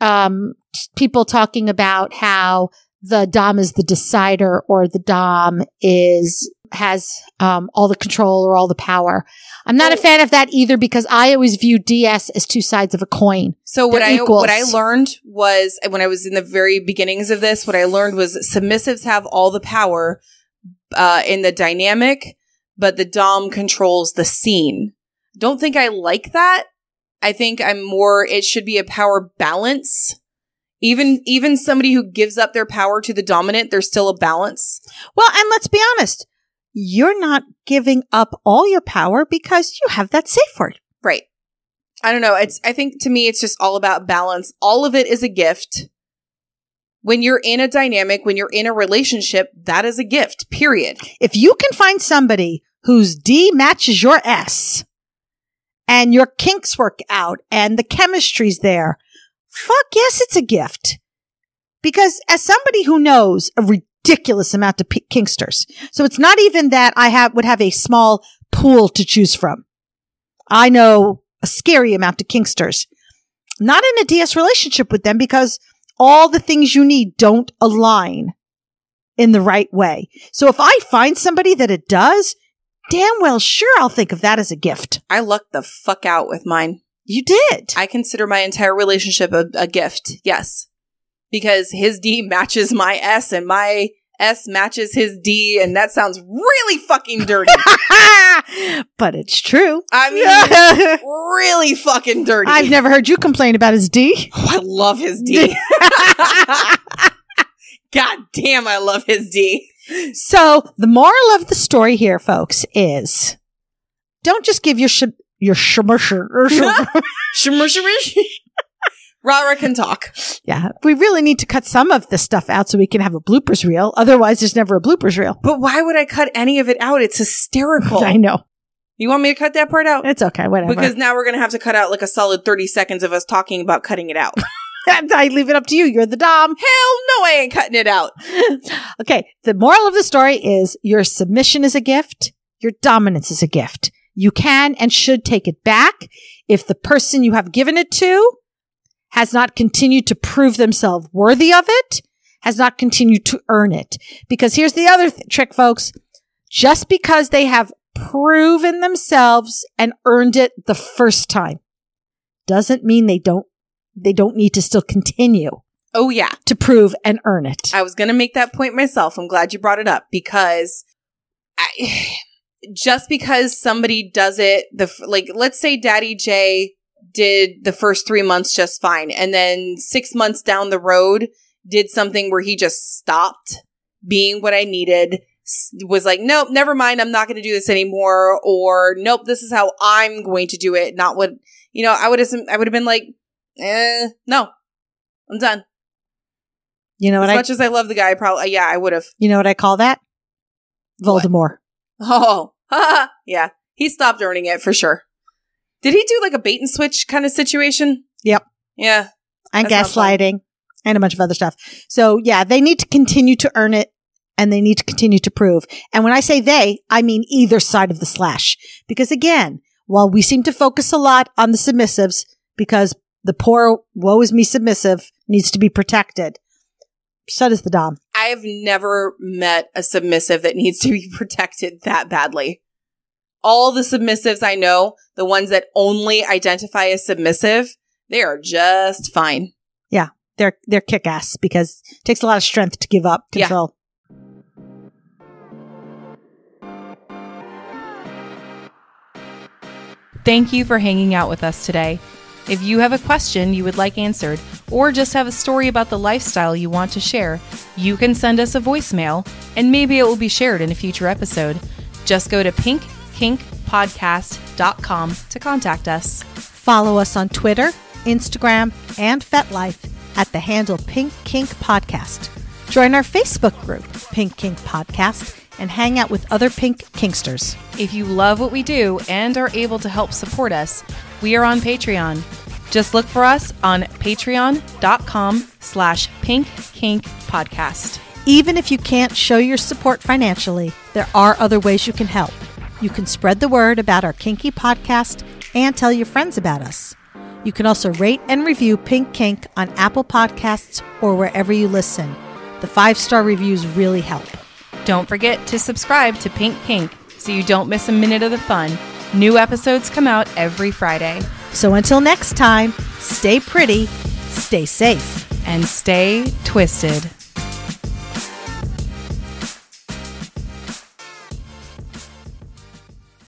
Um, people talking about how the Dom is the decider or the Dom is has um, all the control or all the power. I'm not a fan of that either because I always view DS as two sides of a coin. So what They're I equals. what I learned was when I was in the very beginnings of this, what I learned was submissives have all the power uh, in the dynamic, but the dom controls the scene. Don't think I like that. I think I'm more. It should be a power balance. Even even somebody who gives up their power to the dominant, there's still a balance. Well, and let's be honest, you're not giving up all your power because you have that safe word. Right. I don't know. It's I think to me it's just all about balance. All of it is a gift. When you're in a dynamic, when you're in a relationship, that is a gift. Period. If you can find somebody whose D matches your S and your kinks work out and the chemistry's there, fuck yes, it's a gift. Because as somebody who knows a ridiculous amount of p- kinksters, so it's not even that I have, would have a small pool to choose from. I know a scary amount of kinksters. Not in a DS relationship with them because all the things you need don't align in the right way. So if I find somebody that it does, damn well sure I'll think of that as a gift. I lucked the fuck out with mine. You did. I consider my entire relationship a, a gift. Yes. Because his D matches my S and my S matches his D and that sounds really fucking dirty. but it's true. I mean, really fucking dirty. I've never heard you complain about his D. Oh, I love his D. God damn, I love his D. so the moral of the story here, folks, is don't just give your sh- your shmursh- Shmursherish. Rara can talk. Yeah, we really need to cut some of this stuff out so we can have a bloopers reel. Otherwise, there's never a bloopers reel. But why would I cut any of it out? It's hysterical. I know. You want me to cut that part out? It's okay, whatever. Because now we're going to have to cut out like a solid 30 seconds of us talking about cutting it out. I leave it up to you. You're the Dom. Hell no, I ain't cutting it out. okay. The moral of the story is your submission is a gift. Your dominance is a gift. You can and should take it back if the person you have given it to has not continued to prove themselves worthy of it, has not continued to earn it. Because here's the other th- trick, folks. Just because they have proven themselves and earned it the first time doesn't mean they don't, they don't need to still continue Oh, yeah. to prove and earn it. I was going to make that point myself. I'm glad you brought it up because I, just because somebody does it, the like, let's say Daddy J did the first three months just fine, and then six months down the road did something where he just stopped being what I needed. Was like, nope, never mind. I'm not going to do this anymore. Or nope, this is how I'm going to do it. Not what you know. I would have. I would have been like, eh, no, I'm done. You know what as I, much as I love the guy, probably yeah, I would have. you know what I call that? What? Voldemort. Oh, yeah. He stopped earning it for sure. Did he do like a bait and switch kind of situation? Yep. Yeah. and That sounds fun. gaslighting and a bunch of other stuff. So yeah, they need to continue to earn it and they need to continue to prove. And when I say they, I mean either side of the slash. Because again, while we seem to focus a lot on the submissives because the poor woe is me submissive needs to be protected. So does the Dom. I have never met a submissive that needs to be protected that badly. All the submissives I know, the ones that only identify as submissive, they are just fine. Yeah, they're they're kick ass because it takes a lot of strength to give up Yeah. control. Thank you for hanging out with us today. If you have a question you would like answered, or just have a story about the lifestyle you want to share, you can send us a voicemail and maybe it will be shared in a future episode. Just go to pinkkinkpodcast.com to contact us. Follow us on Twitter, Instagram, and FetLife at the handle Pink Kink Podcast. Join our Facebook group, Pink Kink Podcast, and hang out with other Pink Kinksters. If you love what we do and are able to help support us, we are on Patreon. Just look for us on patreon.com slash pinkkinkpodcast. Even if you can't show your support financially, there are other ways you can help. You can spread the word about our kinky podcast and tell your friends about us. You can also rate and review Pink Kink on Apple Podcasts or wherever you listen. The five star reviews really help. Don't forget to subscribe to Pink Kink so you don't miss a minute of the fun. New episodes come out every Friday. So until next time, stay pretty, stay safe. And stay twisted.